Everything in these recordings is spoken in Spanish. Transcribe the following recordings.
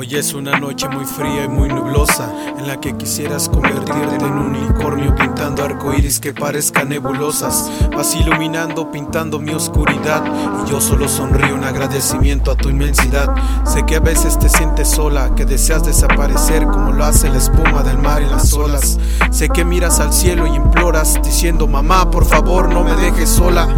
Hoy es una noche muy fría y muy nublosa En la que quisieras convertirte en un unicornio Pintando arcoíris que parezcan nebulosas. Vas iluminando, pintando mi oscuridad Y yo solo sonrío en agradecimiento a tu inmensidad. Sé que a veces te sientes sola Que deseas desaparecer como lo hace la espuma del mar en las olas. Sé que miras al cielo y imploras Diciendo mamá por favor no me dejes sola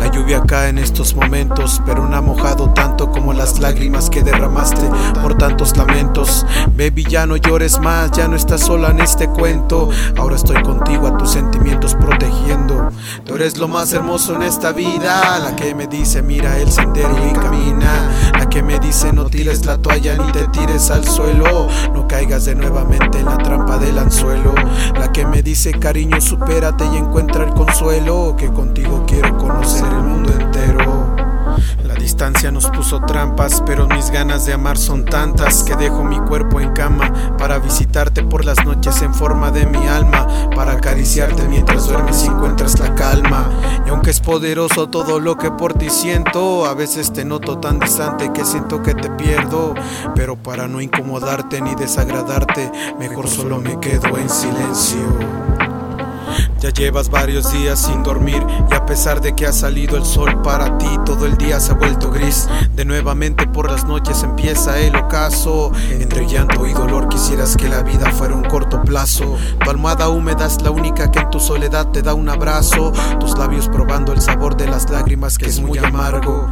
La lluvia cae en estos momentos Pero no ha mojado tanto como las lágrimas que derramaste. Por tantos lamentos. Baby, ya no llores más, ya no estás sola en este cuento. Ahora estoy contigo a tus sentimientos protegiendo. Tú eres lo más hermoso en esta vida, la que me dice mira el sendero y camina. La que me dice no tires la toalla ni te tires al suelo. No caigas de nuevamente en la trampa del anzuelo. La que me dice cariño supérate y encuentra el consuelo. Que contigo quiero conocer trampas, pero mis ganas de amar son tantas que dejo mi cuerpo en cama para visitarte por las noches en forma de mi alma, para acariciarte mientras duermes y encuentras la calma. Y aunque es poderoso todo lo que por ti siento, a veces te noto tan distante que siento que te pierdo, pero para no incomodarte ni desagradarte, mejor solo me quedo en silencio. Ya llevas varios días sin dormir y a pesar de que ha salido el sol para ti, todo el se ha vuelto gris. De nuevamente por las noches empieza el ocaso. Entre llanto y dolor quisieras que la vida fuera un corto plazo. Tu almohada húmeda es la única que en tu soledad te da un abrazo. Tus labios probando el sabor de las lágrimas que es muy amargo.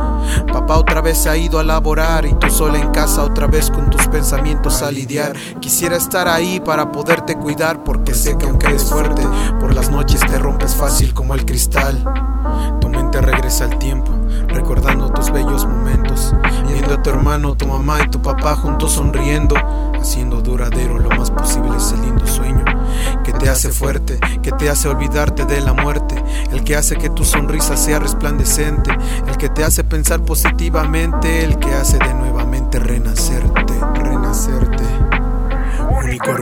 Papá otra vez se ha ido a laborar y tú sola en casa otra vez con tus pensamientos a lidiar. Quisiera estar ahí para poderte cuidar porque sé que aunque eres fuerte, por las noches te rompes fácil como el cristal. Tu mente regresa al tiempo, recordando tus bellos momentos. Viendo a tu hermano, tu mamá y tu papá juntos sonriendo, haciendo duradero lo más posible ese lindo sueño que te hace fuerte, que te hace olvidarte de la muerte, el que hace que tu sonrisa sea resplandecente, el que te hace pensar positivamente, el que hace de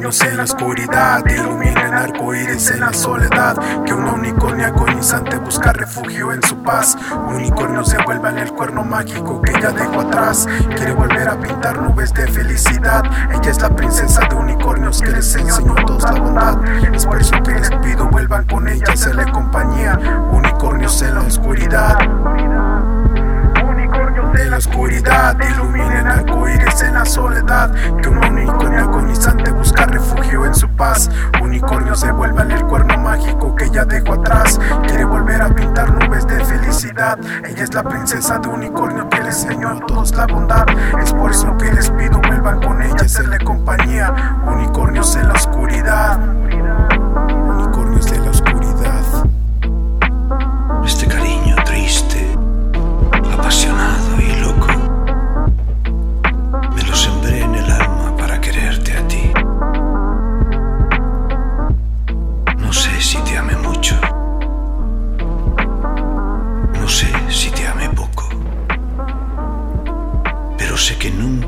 Unicornios en la oscuridad, iluminan arcoíris en la soledad. Que una unicornia agonizante busca refugio en su paz. Unicornio se vuelve en el cuerno mágico que ella dejó atrás. Quiere volver a pintar nubes de felicidad. Ella es la princesa de unicornios que les enseñó a todos la bondad. Es por eso que les pido vuelvan con ella, hacerle compañía. Unicornios en la oscuridad. Unicornios en la oscuridad, iluminen arcoíris en la soledad. Paz. Unicornio se vuelve el cuerno mágico que ella dejó atrás. Quiere volver a pintar nubes de felicidad. Ella es la princesa de unicornio que les enseñó a todos la bondad. Es por eso que les pido que nunca